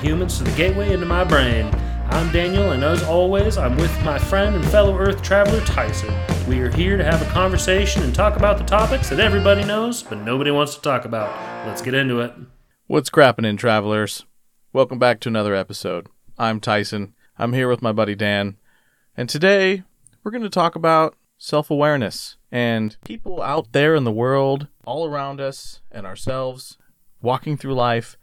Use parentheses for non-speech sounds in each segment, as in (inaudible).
humans, to the gateway into my brain. I'm Daniel, and as always, I'm with my friend and fellow Earth traveler Tyson. We are here to have a conversation and talk about the topics that everybody knows, but nobody wants to talk about. Let's get into it. What's crappin' in travelers? Welcome back to another episode. I'm Tyson. I'm here with my buddy Dan. And today we're going to talk about self awareness and people out there in the world, all around us and ourselves, walking through life,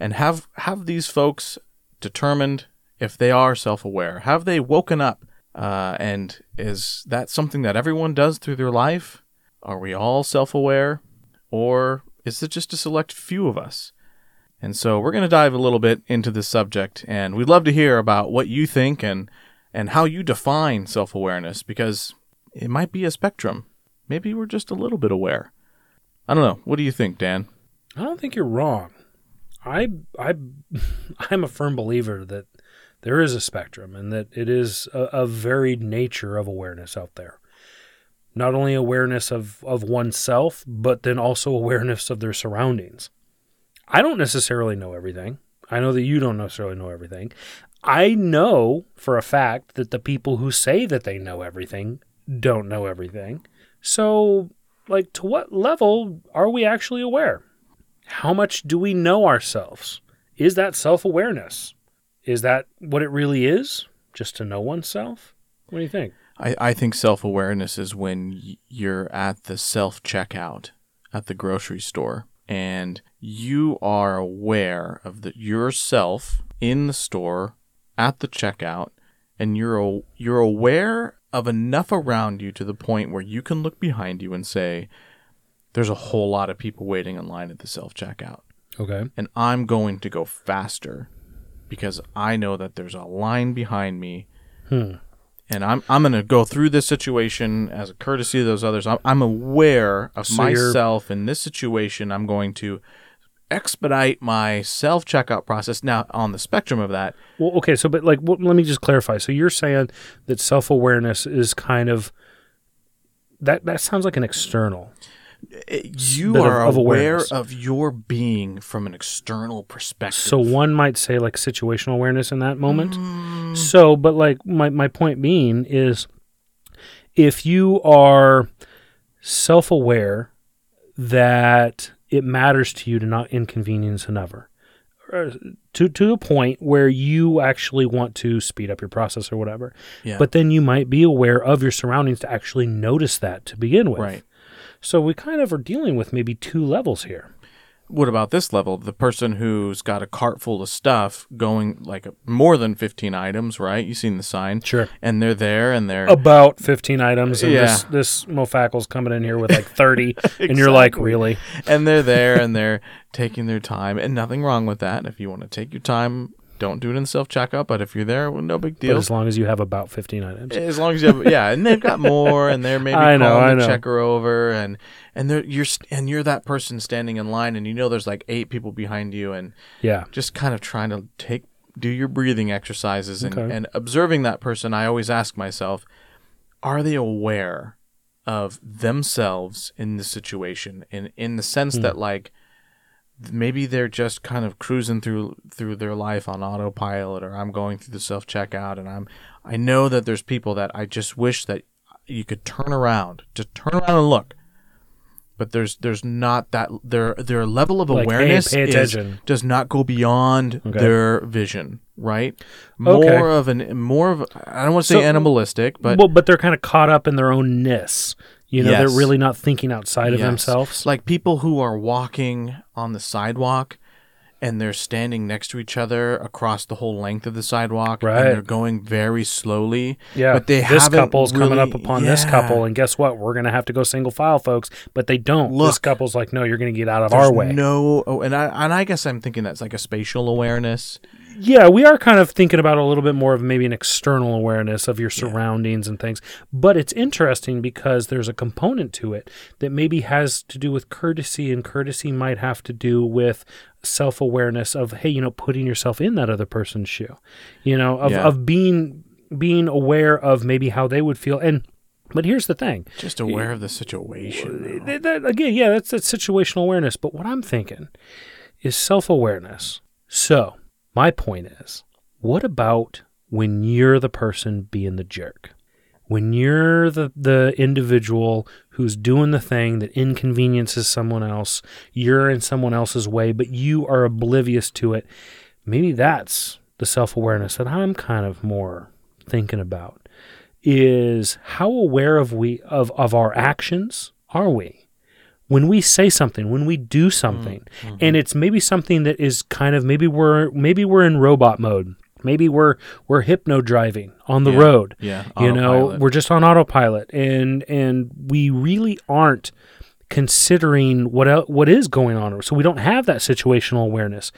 and have, have these folks determined if they are self aware? Have they woken up? Uh, and is that something that everyone does through their life? Are we all self aware? Or is it just a select few of us? And so we're going to dive a little bit into this subject, and we'd love to hear about what you think and and how you define self-awareness because it might be a spectrum. Maybe we're just a little bit aware. I don't know. What do you think, Dan? I don't think you're wrong. I I (laughs) I'm a firm believer that there is a spectrum and that it is a, a varied nature of awareness out there. Not only awareness of, of oneself, but then also awareness of their surroundings. I don't necessarily know everything. I know that you don't necessarily know everything. I know for a fact that the people who say that they know everything don't know everything. So, like, to what level are we actually aware? How much do we know ourselves? Is that self awareness? Is that what it really is? Just to know oneself? What do you think? I, I think self awareness is when you're at the self checkout at the grocery store and you are aware of the, yourself in the store at the checkout and you're you're aware of enough around you to the point where you can look behind you and say there's a whole lot of people waiting in line at the self checkout Okay. and I'm going to go faster because I know that there's a line behind me Hmm. and I'm I'm going to go through this situation as a courtesy to those others. I'm, I'm aware of So myself in this situation. I'm going to expedite my self checkout process. Now, on the spectrum of that, Well, okay. So, but like, let me just clarify. So, you're saying that self awareness is kind of that. That sounds like an external. You bit of- are of aware of your being from an external perspective. So, one might say like situational awareness in that moment. Mm, So, but like my my point being is, if you are self aware that it matters to you to not inconvenience another. To to a point where you actually want to speed up your process or whatever, yeah, but then you might be aware of your surroundings to actually notice that to begin with. right. So we kind of are dealing with maybe two levels here. What about this level? The person who's got a cart full of stuff going like more than 15 items, right? You've seen the sign. Sure. And they're there and they're About 15 items, and Yeah. this, this mofacle's coming in here with like 30, (laughs) and you're like, really? and they're there and they're taking their time and nothing wrong with that. If you want to take your time, don't do it in self checkout, but if you're there, well, no big But deal. as long as you have about 15 items. As long as you have, (laughs) yeah, and they've got more, and they're maybe (laughs) I know, calling I the know. checker over, and and they're you're and you're that person standing in line, and you know there's like eight people behind you, and Yeah. just kind of trying to take do your breathing exercises and, Okay. and observing that person. I always ask myself, are they aware of themselves in the situation, in in the sense Hmm. that like maybe they're just kind of cruising through through their life on autopilot or I'm going through the self checkout and I'm I know that there's people that I just wish that you could turn around to turn around and look but there's there's not that their their level of Like, hey, awareness pay is- does not go beyond Okay. their vision right more Okay. of an more of I don't want to say So- animalistic but well, but they're kind of caught up in their own ness. You know, Yes. they're really not thinking outside of Yes. themselves. like people who are walking on the sidewalk and they're standing next to each other across the whole length of the sidewalk Right. and they're going very slowly Yeah, but they this couple's coming up upon this couple, and guess what? We're gonna have to go single file, folks. But they don't. this couple's like, no, you're gonna get out of our way. no oh and I and I guess I'm thinking that's like a spatial awareness yeah, we are kind of thinking about a little bit more of maybe an external awareness of your surroundings and things. But it's interesting because there's a component to it that maybe has to do with courtesy, and courtesy might have to do with self awareness of, hey, you know, putting yourself in that other person's shoe, you know, of, Yeah. of being being aware of maybe how they would feel. And but here's the thing. just aware of the situation though. Th- that- again, yeah, that's that situational awareness. But what I'm thinking is self awareness. So, my point is what about when you're the person being the jerk? When you're the, the individual who's doing the thing that inconveniences someone else, you're in someone else's way, but you are oblivious to it. Maybe that's the self awareness that I'm kind of more thinking about is how aware of we of, of our actions are we? When we say something, when we do something, Mm-hmm. and it's maybe something that is kind of maybe we're maybe we're in robot mode. Maybe we're we're hypno driving on the Yeah. road. Yeah. You know, we're just on autopilot and and we really aren't considering what el- what is going on. So we don't have that situational awareness.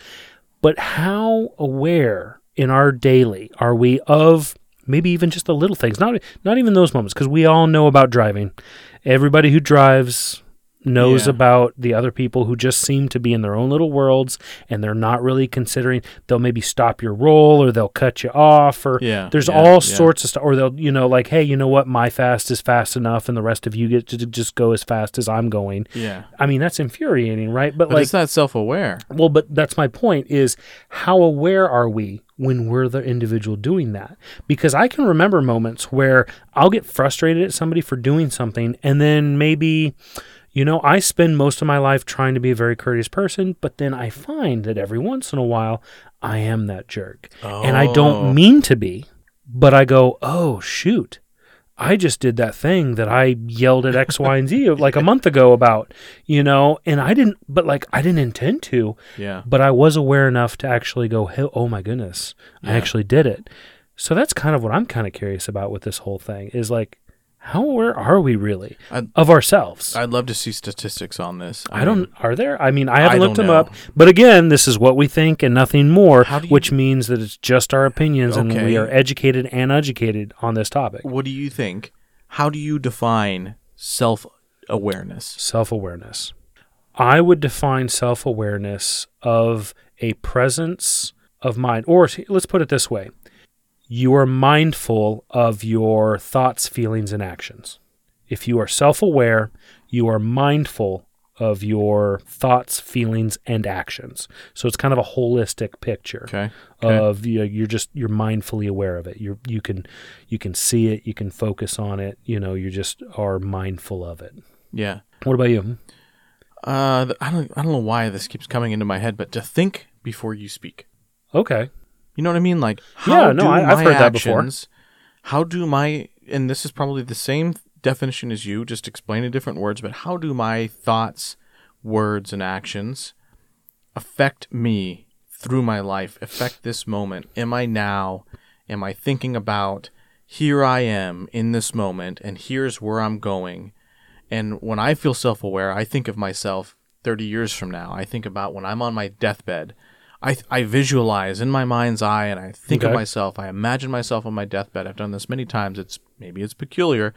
But how aware in our daily are we of maybe even just the little things? Not not even those moments because we all know about driving. Everybody who drives knows Yeah. about the other people who just seem to be in their own little worlds and they're not really considering they'll maybe stop your roll or they'll cut you off or Yeah, there's yeah, all sorts of stuff or they'll you know like hey you know what my fast is fast enough and the rest of you get to just go as fast as i'm going Yeah. i mean that's infuriating right but, But like it's not self aware. well but that's my point is how aware are we when we're the individual doing that because i can remember moments where i'll get frustrated at somebody for doing something and then maybe you know, I spend most of my life trying to be a very courteous person, but then I find that every once in a while I am that jerk. And I Oh. don't mean to be, but I go, oh, shoot. I just did that thing that I yelled at X, Y, and Z like a month ago about, you know, and I didn't, but like I didn't intend to, Yeah. but I was aware enough to actually go, "Hey, oh my goodness, I actually did it. So that's kind of what I'm kind of curious about with this whole thing is like, how aware are we really I'd- of ourselves? I'd love to see statistics on this. I don't. Are there? I mean, I haven't I looked them up. But again, this is what we think and nothing more, you- which means that it's just our opinions and we are educated and educated on this topic. What do you think? How do you define self awareness? Self awareness. I would define self awareness of a presence of mind, or let's put it this way you are mindful of your thoughts, feelings, and actions. If you are self aware, you are mindful of your thoughts, feelings, and actions. So it's kind of a holistic picture Okay. Okay. of you know, you're just you're mindfully aware of it. You you can you can see it, you can focus on it. You know, you just are mindful of it. yeah. What about you? Uh, I don't. I don't know why this keeps coming into my head, but to think before you speak. Okay. You know what I mean? Like, how Yeah, no, do I- I've my heard that before. How do my and this is probably the same definition as you, just explain in different words. But how do my thoughts, words, and actions affect me through my life? Affect this moment? Am I now? Am I thinking about? Here I am in this moment, and here's where I'm going. And when I feel self aware, I think of myself 30 years from now. I think about when I'm on my deathbed. I, I visualize in my mind's eye and I think of myself. I imagine myself on my deathbed. I've done this many times. It's maybe it's peculiar.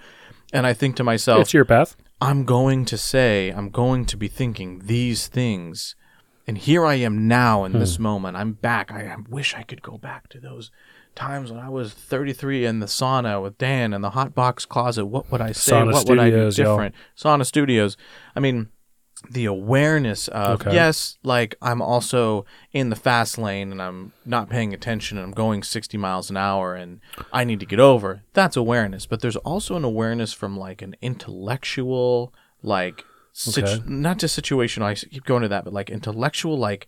And I think to myself, It's your path. I'm going to say, I'm going to be thinking these things. And here I am now in Hmm. this moment. I'm back. I, I wish I could go back to those times when I was 33 in the sauna with Dan in the hot box closet. What would I say? Sauna what would I do Studios, yo. different? Sauna Studios. I mean, the awareness of Okay. yes, like I'm also in the fast lane and I'm not paying attention and I'm going 60 miles an hour and I need to get over. That's awareness, but there's also an awareness from like an intellectual, like situ- Okay. not just situational. I keep going to that, but like intellectual, like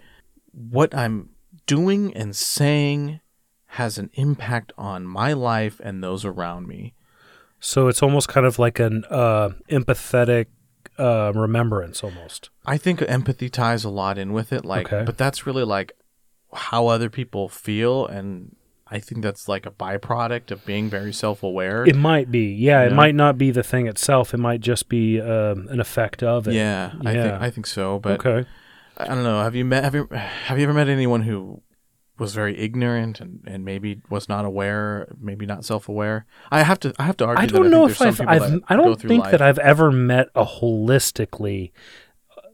what I'm doing and saying has an impact on my life and those around me. So it's almost kind of like an uh, empathetic uh, remembrance, almost. I think empathy ties a lot in with it, like, Okay. but that's really like how other people feel, and I think that's like a byproduct of being very self-aware. It might be, yeah. It Yeah. might not be the thing itself. It might just be um, an effect of it. yeah, I think I think so, but okay. I don't know. Have you met have you (sighs) have you ever met anyone who was very ignorant and, and maybe was not aware, maybe not self-aware? I have to I have to argue. I don't know there's if I've, I've I don't think life- that I've ever met a holistically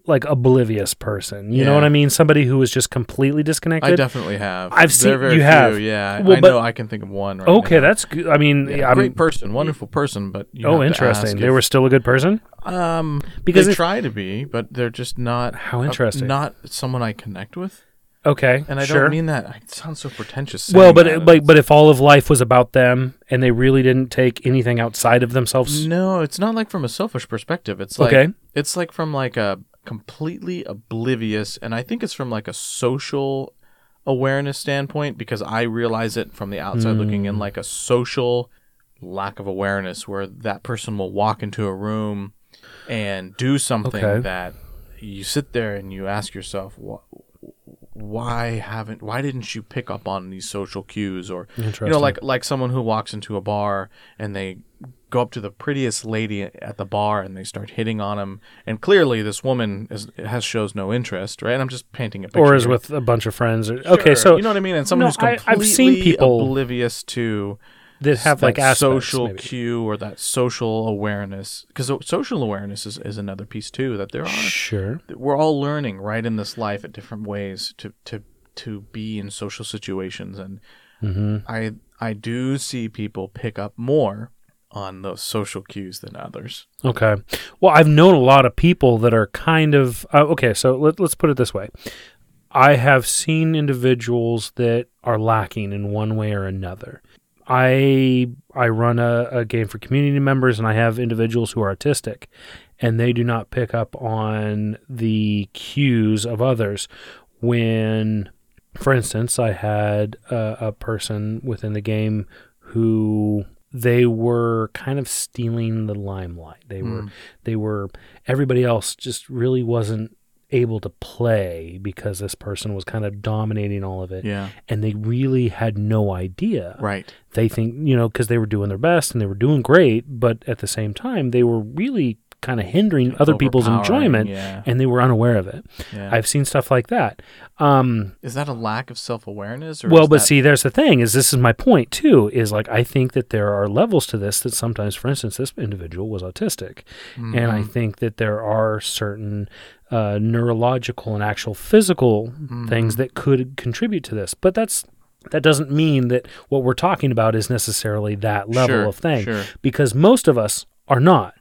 like oblivious person. You know what I mean? Somebody who was just completely disconnected. I definitely have. I've seen- you few, have. Yeah, I- Well, I but- know. I can think of one. Right okay, now. that's good. I mean, Yeah, I'm, great person, wonderful person, but you oh, interesting. They if- were still a good person. um Because they if- try to be, but they're just not. How uh, interesting. not someone I connect with, Okay, and I sure. don't mean that. I sound so pretentious. well, but that. but but if all of life was about them and they really didn't take anything outside of themselves, no, it's not like from a selfish perspective. It's like Okay. it's like from like a completely oblivious, and I think it's from like a social awareness standpoint because I realize it from the outside looking Hmm. in, like a social lack of awareness where that person will walk into a room and do something Okay. that you sit there and you ask yourself, "Wh- why haven't why didn't you pick up on these social cues? Or you know like like someone who walks into a bar and they go up to the prettiest lady at the bar and they start hitting on him and clearly this woman is has shows no interest right? And i'm just painting a picture or is with a bunch of friends. Or, okay, so you know what i mean? And someone No, who's completely I- I've seen people- oblivious to that have that like aspects, social maybe. cue or that social awareness because social awareness is, is another piece too that there are Sure. we're all learning right in this life at different ways to to to be in social situations and hmm i i do see people pick up more on those social cues than others Okay. Well, I've known a lot of people that are kind of uh, okay. So let, let's put it this way: I have seen individuals that are lacking in one way or another. I I run a, a game for community members, and I have individuals who are autistic, and they do not pick up on the cues of others. When, for instance, I had a, a person within the game who they were kind of stealing the limelight. They were Mm. they were everybody else just really wasn't able to play because this person was kind of dominating all of it. Yeah. And they really had no idea. Right. They think you know because they were doing their best and they were doing great but at the same time they were really kind of hindering other people's enjoyment yeah, and they were unaware of it. Yeah. i've seen stuff like that. Um, is that a lack of self-awareness well but that- see there's the thing is this is my point too is like i think that there are levels to this that sometimes for instance this individual was autistic. And i Mhm. think that there are certain uh, neurological and actual physical things Mhm. that could contribute to this. But that's that doesn't mean that what we're talking about is necessarily that level Sure, of thing sure. because most of us are not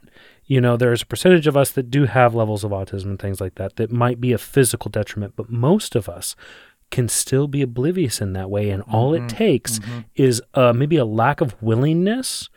you know there's a percentage of us that do have levels of autism and things like that that might be a physical detriment but most of us can still be oblivious in that way. And all it Mhm, takes mhm. is uh, maybe a lack of willingness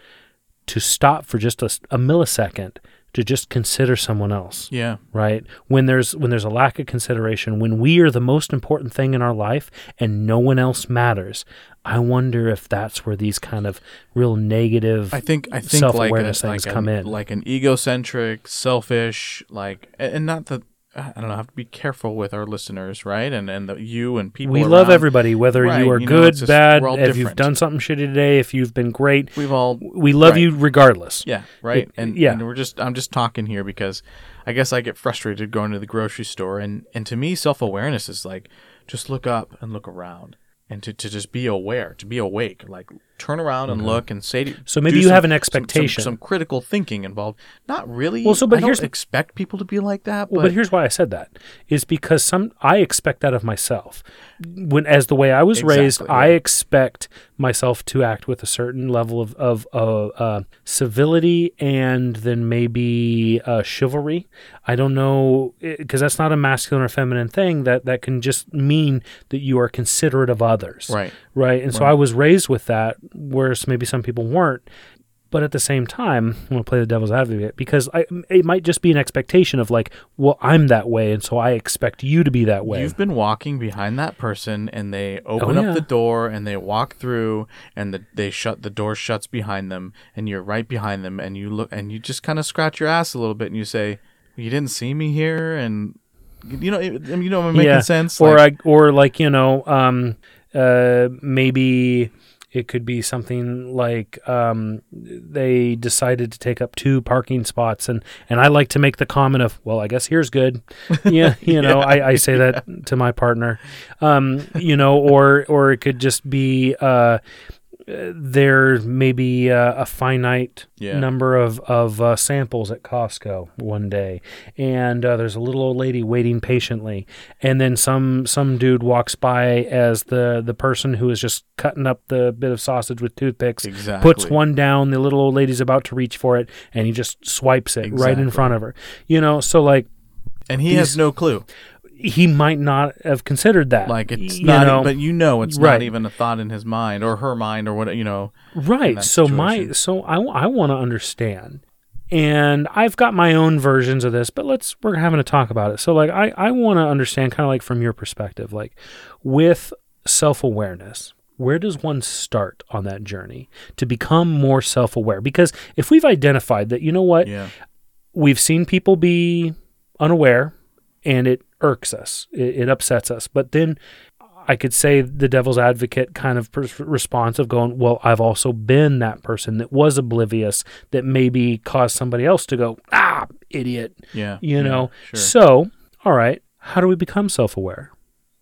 to stop for just a millisecond to just consider someone else yeah. right? When there's when there's a lack of consideration when we are the most important thing in our life and no one else matters i wonder if that's where these kind of real negative I think I think like, a, self-awareness like things an- come in. like an egocentric, selfish, like, and not that I don't know. I have to be careful with our listeners, right? And and the, you and people. we love everybody whether Right, you are you know, good just bad if you've done something shitty today if you've been great We've all we love Right. you regardless Yeah, right. It- and yeah. and we're just I'm just talking here because I guess I get frustrated going to the grocery store and and to me self awareness is like just look up and look around and to, to just be aware, to be awake, like turn around and look and say to, Mm-hmm. So maybe you some- have an some- some- expectation. some, critical thinking involved. Not really. Well, so, but I here's- expect people to be like that. Well, but but here's why I said that is because some I expect that of myself. When as the way I was raised, Exactly, I expect myself to act with a certain level of of uh, uh, civility and then maybe uh, chivalry. I don't know because that's not a masculine or feminine thing. That that can just mean that you are considerate of others, right. right? And so I was raised with that, whereas maybe some people weren't. But at the same time, I'm going to play the devil's advocate because I, it might just be an expectation of like, well, I'm that way, and so I expect you to be that way. You've been walking behind that person, and they open Oh, up yeah. the door, and they walk through, and the, they shut the door shuts behind them, and you're right behind them, and you look, and you just kind of scratch your ass a little bit, and you say, "You didn't see me here," and you know, it- you know, I'm making Yeah. sense? or Like, I, or like you know, um, uh, maybe it could be something like um, they decided to take up two parking spots, and and I like to make the comment of, well, I guess here's good. (laughs) Yeah, you know, I, I say that to my partner, um, you know, or or it could just be. Uh, there may be uh, a finite Yeah. number of of uh, samples at Costco one day, and uh, there's a little old lady waiting patiently, and then some some dude walks by as the the person who is just cutting up the bit of sausage with toothpicks. Exactly. Puts one down, the little old lady's about to reach for it, and he just swipes it right in front of her. You know, so like and he has no clue. He might not have considered that. Like it's you not, know? but you know, it's Right. not even a thought in his mind or her mind or what you know. Right. So my so I I want to understand. And I've got my own versions of this, but let's we're having to talk about it. So like I I want to understand kind of like from your perspective like with self-awareness. Where does one start on that journey to become more self-aware? Because if we've identified that you know what, Yeah, we've seen people be unaware and it irks us it, it upsets us but then i could say the devil's advocate kind of pers- response of going well i've also been that person that was oblivious that maybe caused somebody else to go ah idiot yeah. you yeah, know sure. so all right how do we become self-aware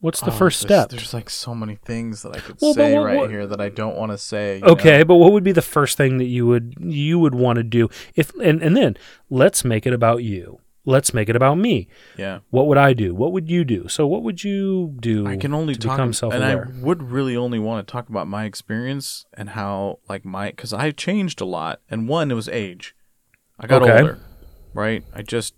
what's the Oh, first there's- step There's like so many things that I could Well, say what- right what- here that I don't want to say. okay know? but what would be the first thing that you would you would want to do if and, and then let's make it about you let's make it about me Yeah. what would I do? What would you do? So what would you do? I can only to talk become self-aware. And I would really only want to talk about my experience and how like my because I changed a lot. And one, it was age. I got Okay. older, right? I just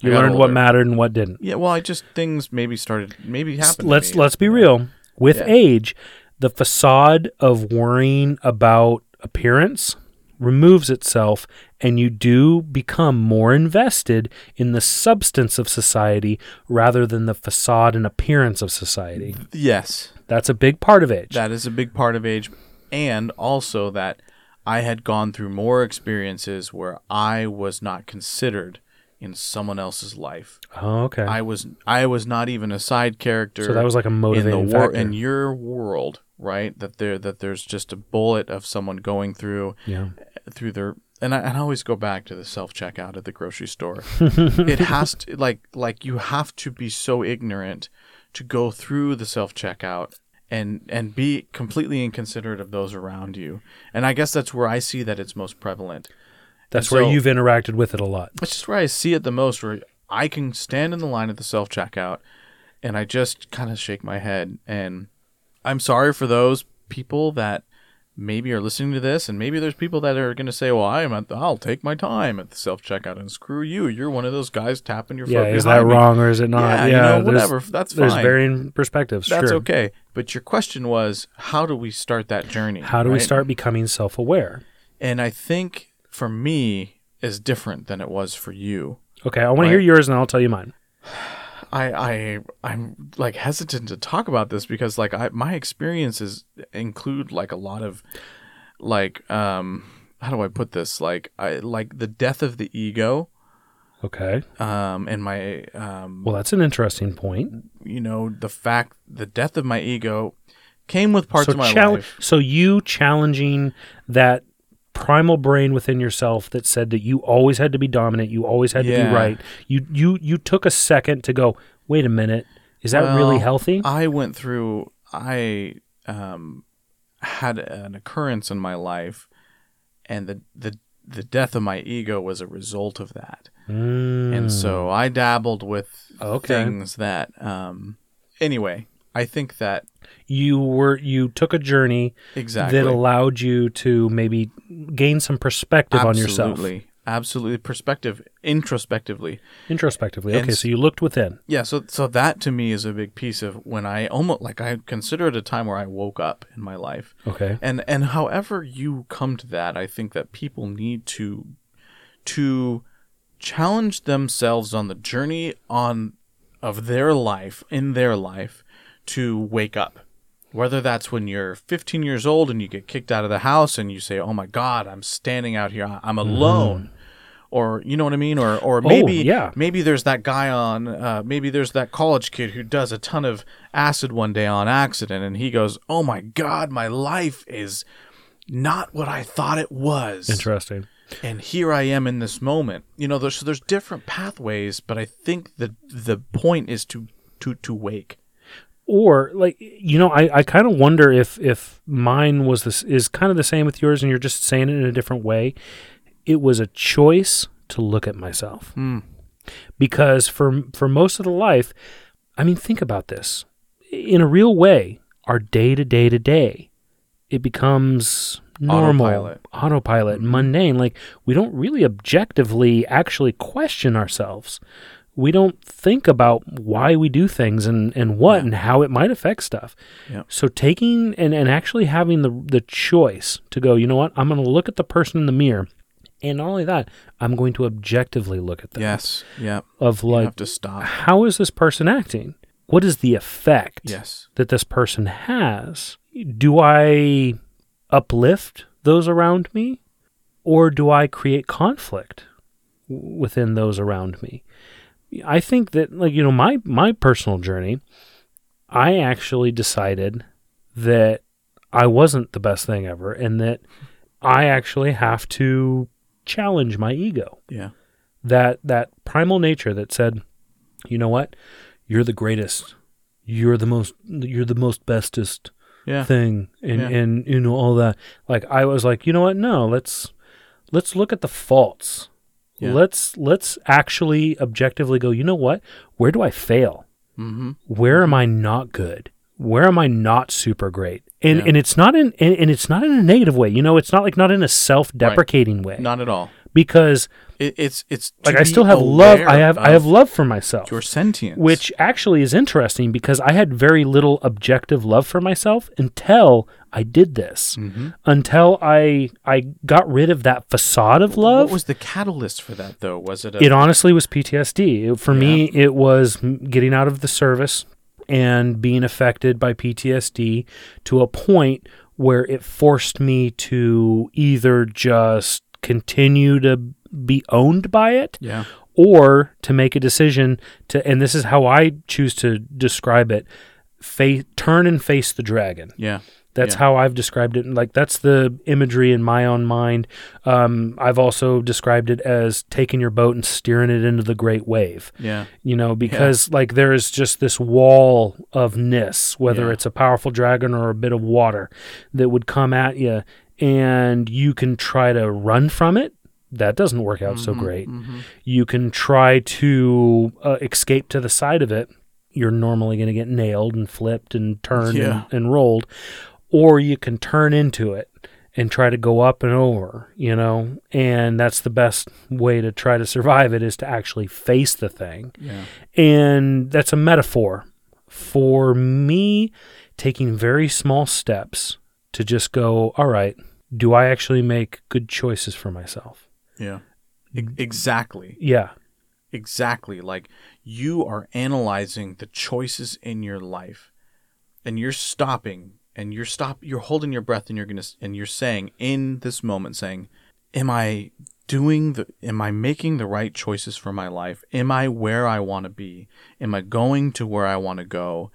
you got learned what mattered and what didn't. Yeah, well, I just things maybe started maybe happened. let's let's be real. With Yeah. age, the facade of worrying about appearance removes itself and you do become more invested in the substance of society rather than the facade and appearance of society. Yes, That's a big part of age. that is a big part of age, and also that I had gone through more experiences where I was not considered in someone else's life. oh, okay. I was I was not even a side character. so that was like a in motivating the war factor. in your world, right? That there that there's just a bullet of someone going through yeah. through their and I, and I always go back to the self checkout at the grocery store. (laughs) it has to like like you have to be so ignorant to go through the self checkout and and be completely inconsiderate of those around you. And I guess that's where I see that it's most prevalent. That's where you've interacted with it a lot. It's just where I see it the most, where I can stand in the line at the self checkout and I just kind of shake my head. And I'm sorry for those people that maybe are listening to this, and maybe there's people that are going to say, "Well, I'm at the, I'll take my time at the self checkout," and screw you, you're one of those guys tapping your Yeah, foot is that me. wrong or is it not? Yeah, you know, whatever. That's fine. There's varying perspectives. That's sure. okay. But your question was, how do we start that journey? How do we start becoming self-aware? And I think for me is different than it was for you. Okay, I want to hear yours and I'll tell you mine. I I I'm like hesitant to talk about this because like I my experiences include like a lot of like um how do I put this like I like the death of the ego Okay. um and my um Well, that's an interesting point. you know the fact the death of my ego came with parts so, of my chal- life so you challenging that primal brain within yourself that said that you always had to be dominant, you always had to be right. You you you took a second to go, "Wait a minute. Is that really healthy?" I went through I um had an occurrence in my life and the the the death of my ego was a result of that. Mm. and so I dabbled with Okay. things that um anyway I think that you were you took a journey exactly that allowed you to maybe gain some perspective on yourself absolutely absolutely perspective introspectively introspectively. Okay, s- so you looked within. yeah so so that to me is a big piece of when I almost like I consider it a time where I woke up in my life Okay. and and however you come to that I think that people need to to challenge themselves on the journey on of their life in their life to wake up whether that's when you're 15 years old and you get kicked out of the house and you say oh my god i'm standing out here i'm alone or you know what i mean or or maybe yeah. maybe there's that guy on uh, maybe there's that college kid who does a ton of acid one day on accident and he goes oh my god my life is not what i thought it was Interesting. and here I am in this moment. You know, there's so there's different pathways, but I think the the point is to to to wake. Or like you know i, I kind of wonder if if mine was this is kind of the same with yours and you're just saying it in a different way. It was a choice to look at myself. Hmm. because for for most of the life i mean think about this. In a real way our day to day to day it becomes normal. Autopilot. autopilot, mundane. Like we don't really objectively actually question ourselves. We don't think about why we do things and, and what Yeah. and how it might affect stuff. Yep. So taking and, and actually having the the choice to go, you know what, I'm going to look at the person in the mirror, and not only that, I'm going to objectively look at them. Yes. Yeah. Of like, have to stop. how is this person acting? What is the effect Yes. that this person has? Do I uplift those around me, or do I create conflict within those around me? I think that like you know my my personal journey, I actually decided that I wasn't the best thing ever and that I actually have to challenge my ego. Yeah. That that primal nature that said, "You know what? You're the greatest. You're the most you're the most bestest Yeah. thing and Yeah. and you know all that." Like I was like, "You know what? No, let's let's look at the faults. Yeah. Let's let's actually objectively go, "You know what? Where do I fail?" Mm-hmm. where am I not good? Where am I not super great? And Yeah. and it's not in and, and it's not in a negative way. You know, it's not like not in a self-deprecating way. Not at all. Because It, it's it's like I still have love. I have I have love for myself. your sentience, Which actually is interesting because I had very little objective love for myself until I did this. Mhm. Until I I got rid of that facade of love. What was the catalyst for that though? Was it a It honestly was PTSD. It- For me, it was getting out of the service and being affected by PTSD to a point where it forced me to either just continue to be owned by it yeah or to make a decision to, and this is how I choose to describe it, fa- turn and face the dragon. yeah That's Yeah. how I've described it. Like that's the imagery in my own mind. Um, I've also described it as taking your boat and steering it into the great wave. yeah You know, because like there is just this wall of ness, whether Yeah. it's a powerful dragon or a bit of water, that would come at you, and you can try to run from it. That doesn't work out so Mhm, great. mhm. You can try to uh, escape to the side of it. You're normally going to get nailed and flipped and turned Yeah. and, and rolled. Or you can turn into it and try to go up and over, you know? And that's the best way to try to survive it is to actually face the thing. yeah And that's a metaphor for me taking very small steps to just go, all right, do I actually make good choices for myself? yeah. Exactly. Yeah. exactly. Like you are analyzing the choices in your life and you're stopping and you're stop you're holding your breath and you're gonna and you're saying in this moment saying am i doing the am i making the right choices for my life? Am i where i want to be? Am i going to where i want to go?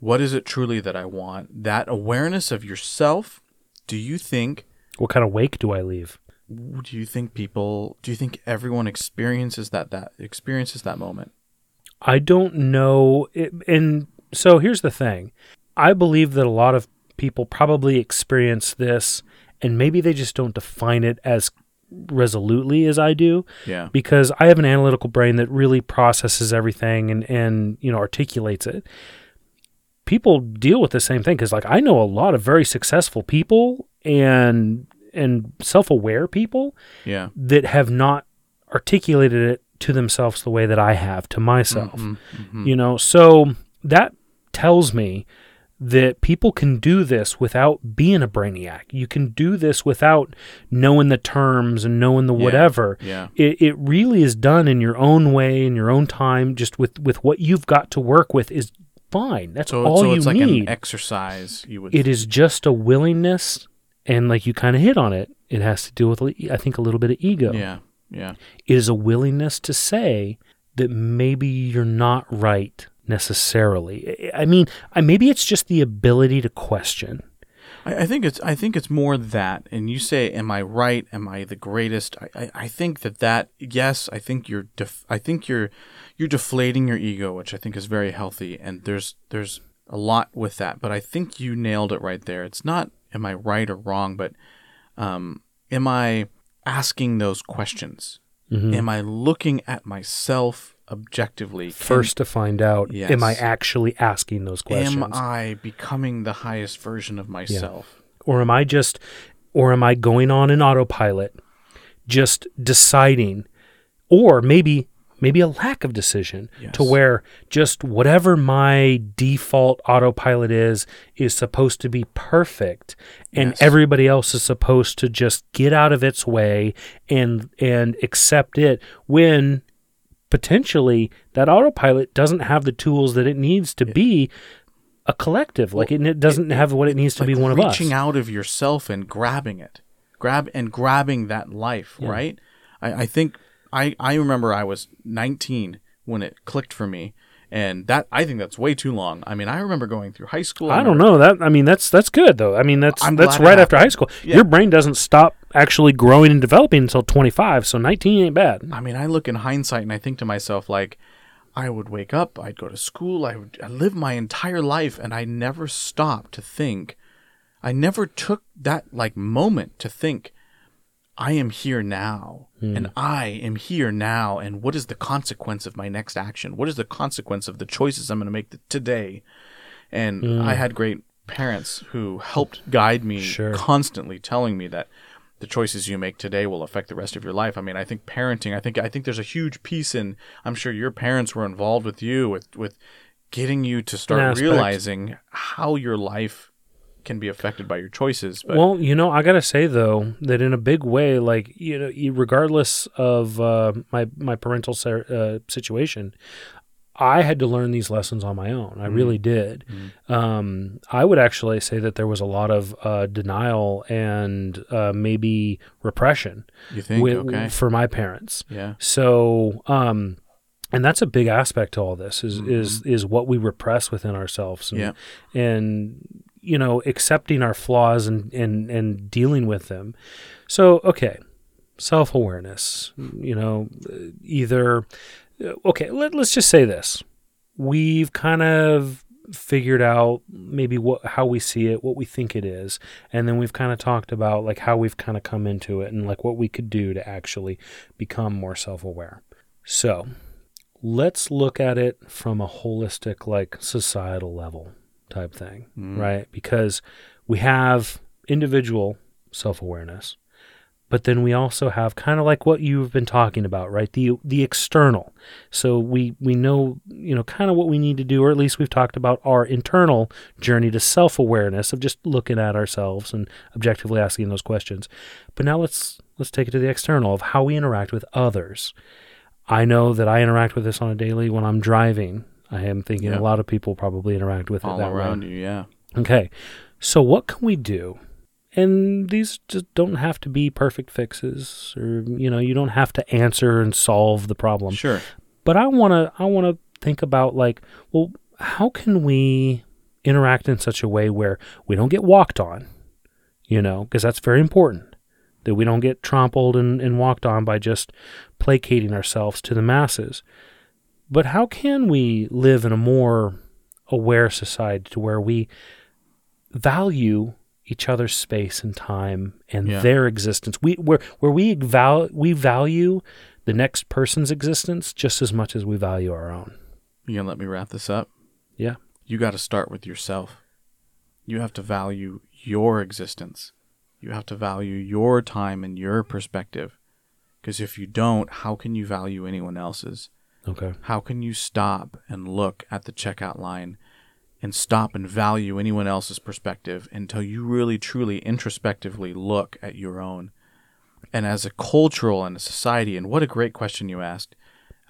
What is it truly that i want? That awareness of yourself do you think What kind of wake do I leave? do you think people do you think everyone experiences that that experiences that moment I don't know. It, and so here's the thing I believe that a lot of people probably experience this, and maybe they just don't define it as resolutely as I do yeah because I have an analytical brain that really processes everything and, and you know articulates it. People deal with the same thing because like I know a lot of very successful people and and self-aware people yeah that have not articulated it to themselves the way that I have to myself. Mhm, mhm. You know, so that tells me that people can do this without being a brainiac. You can do this without knowing the terms and knowing the Yeah. whatever. yeah It, it really is done in your own way, in your own time, just with, with what you've got to work with is fine. That's so, all so you it's like need. an exercise you would it is just a willingness, and like you kind of hit on it, it has to do with, I think, a little bit of ego yeah yeah it is a willingness to say that maybe you're not right necessarily. I mean, I- maybe it's just the ability to question. I, I think it's I think it's more that and you say am I right am I the greatest I, I, I think that that yes I think you're def- I think you're you're deflating your ego which I think is very healthy and there's there's a lot with that, but I think you nailed it right there. It's not am I right or wrong, but um, am I asking those questions? Mhm. Am I looking at myself objectively? Can- First to find out, Yes. am I actually asking those questions? am I becoming the highest version of myself? or am I just, or am I going on an autopilot, just deciding, or maybe maybe a lack of decision to where just whatever my default autopilot is is supposed to be perfect and Yes. everybody else is supposed to just get out of its way and and accept it when potentially that autopilot doesn't have the tools that it needs to be a collective like it, it doesn't have what it needs to Like be one of us reaching out of yourself and grabbing it, grab and grabbing that life, Yeah. right? I, I think I I remember I was 19 when it clicked for me, and that I think that's way too long. I mean, I remember going through high school. I don't know that. I mean, that's that's good though. I mean, that's I'm that's right after high school. Yeah. Your brain doesn't stop actually growing and developing until 25. So 19 ain't bad. I mean, I look in hindsight and I think to myself like. I would wake up, I'd go to school, I would I live my entire life and I never stopped to think. I never took that like moment to think I am here now Hmm. and I am here now and what is the consequence of my next action? What is the consequence of the choices I'm going to make today? And hmm. I had great parents who helped guide me Sure. constantly telling me that the choices you make today will affect the rest of your life. I mean, I think parenting, I think I think there's a huge piece in I'm sure your parents were involved with you with with getting you to start realizing how your life can be affected by your choices. But well, you know, I gotta say though that in a big way, like you know, regardless of uh, my my parental ser- uh, situation, I had to learn these lessons on my own. I really did. Um, I would actually say that there was a lot of uh, denial and uh, maybe repression you think with, okay. for my parents. Yeah. So, um, and that's a big aspect to all this is Mhm. is is what we repress within ourselves. And, Yeah. and you know, accepting our flaws and and and dealing with them. So, okay, self awareness. You know, either okay. Let, let's just say this: we've kind of figured out maybe what how we see it, what we think it is, and then we've kind of talked about like how we've kind of come into it and like what we could do to actually become more self-aware. So, let's look at it from a holistic like societal level type thing, Mm. right? Because we have individual self-awareness, but then we also have kind of like what you've been talking about, right? The the external. So we we know, you know, kind of what we need to do or at least we've talked about our internal journey to self-awareness of just looking at ourselves and objectively asking those questions. But now let's let's take it to the external of how we interact with others. I know that I interact with this on a daily when I'm driving. I am thinking Yeah. a lot of people probably interact with All it that way. around you, yeah. Okay. So what can we do? And these just don't have to be perfect fixes or you know, you don't have to answer and solve the problem. Sure. But I want to I want to think about like, well, how can we interact in such a way where we don't get walked on? You know, because that's very important. That we don't get trampled and, and walked on by just placating ourselves to the masses. But how can we live in a more aware society to where we value each other's space and time and Yeah. their existence. We where where we val we value the next person's existence just as much as we value our own. You gonna let me wrap this up? Yeah. You got to start with yourself. You have to value your existence. You have to value your time and your perspective. Because if you don't, how can you value anyone else's? Okay. How can you stop and look at the checkout line and stop and value anyone else's perspective until you really, truly, introspectively look at your own? And as a cultural and a society, and what a great question you asked,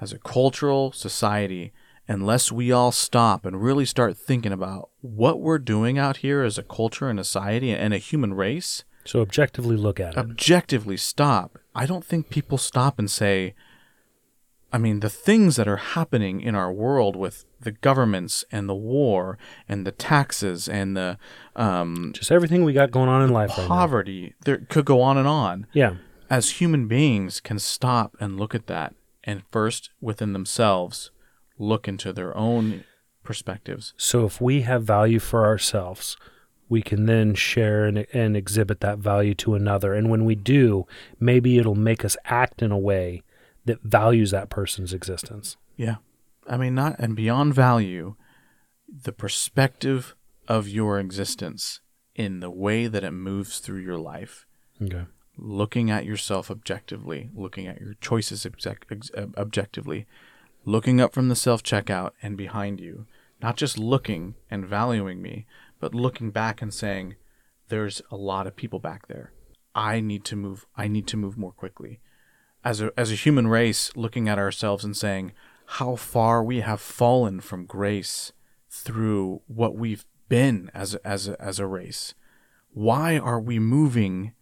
as a cultural society, unless we all stop and really start thinking about what we're doing out here as a culture and a society and a human race, So objectively look at it. objectively stop. I don't think people stop and say, I mean, the things that are happening in our world with the governments and the war and the taxes and the um, just everything we got going on in life right poverty, there could go on and on. Yeah. As human beings, can stop and look at that, and first within themselves, look into their own perspectives. So if we have value for ourselves, we can then share and, and exhibit that value to another. And when we do, maybe it'll make us act in a way that values that person's existence. Yeah. I mean, not, and beyond value, the perspective of your existence in the way that it moves through your life. Okay. Looking at yourself objectively, looking at your choices object- objectively, looking up from the self checkout and behind you, not just looking and valuing me, but looking back and saying, there's a lot of people back there. I need to move. I need to move more quickly. As a as a human race, looking at ourselves and saying how far we have fallen from grace through what we've been as a, as a, as a race. Why are we moving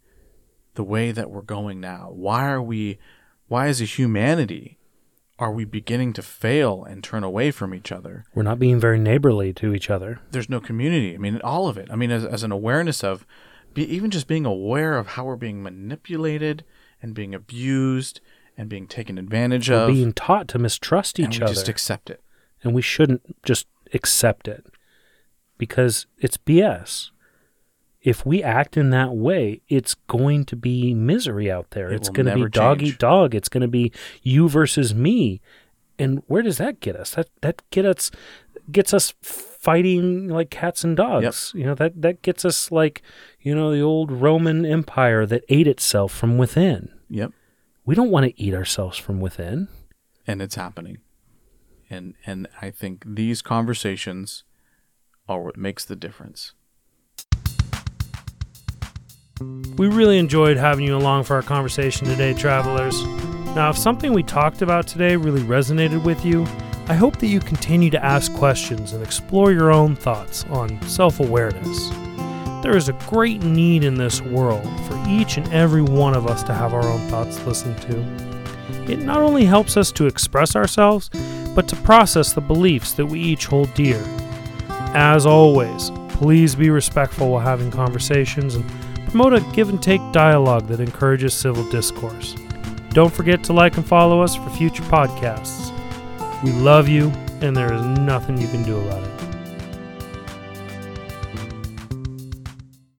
the way that we're going now? Why are we? Why as a humanity are we beginning to fail and turn away from each other? We're not being very neighborly to each other. there's no community. I mean, all of it. I mean, as, as an awareness of, be, even just being aware of how we're being manipulated and being abused and being taken advantage We're of, being taught to mistrust and each we other. just accept it. and we shouldn't just accept it because it's BS. If we act in that way, it's going to be misery out there. It it's going to be dog change. eat dog. It's going to be you versus me. And where does that get us? That that get us gets us fighting like cats and dogs. You know that that gets us like you know the old Roman Empire that ate itself from within. Yep, We don't want to eat ourselves from within. and it's happening. And and I think these conversations are what makes the difference. We really enjoyed having you along for our conversation today, travelers. Now, if something we talked about today really resonated with you, I hope that you continue to ask questions and explore your own thoughts on self awareness. There is a great need in this world for each and every one of us to have our own thoughts listened to. It not only helps us to express ourselves, but to process the beliefs that we each hold dear. As always, please be respectful while having conversations and promote a give and take dialogue that encourages civil discourse. Don't forget to like and follow us for future podcasts. We love you, and there is nothing you can do about it.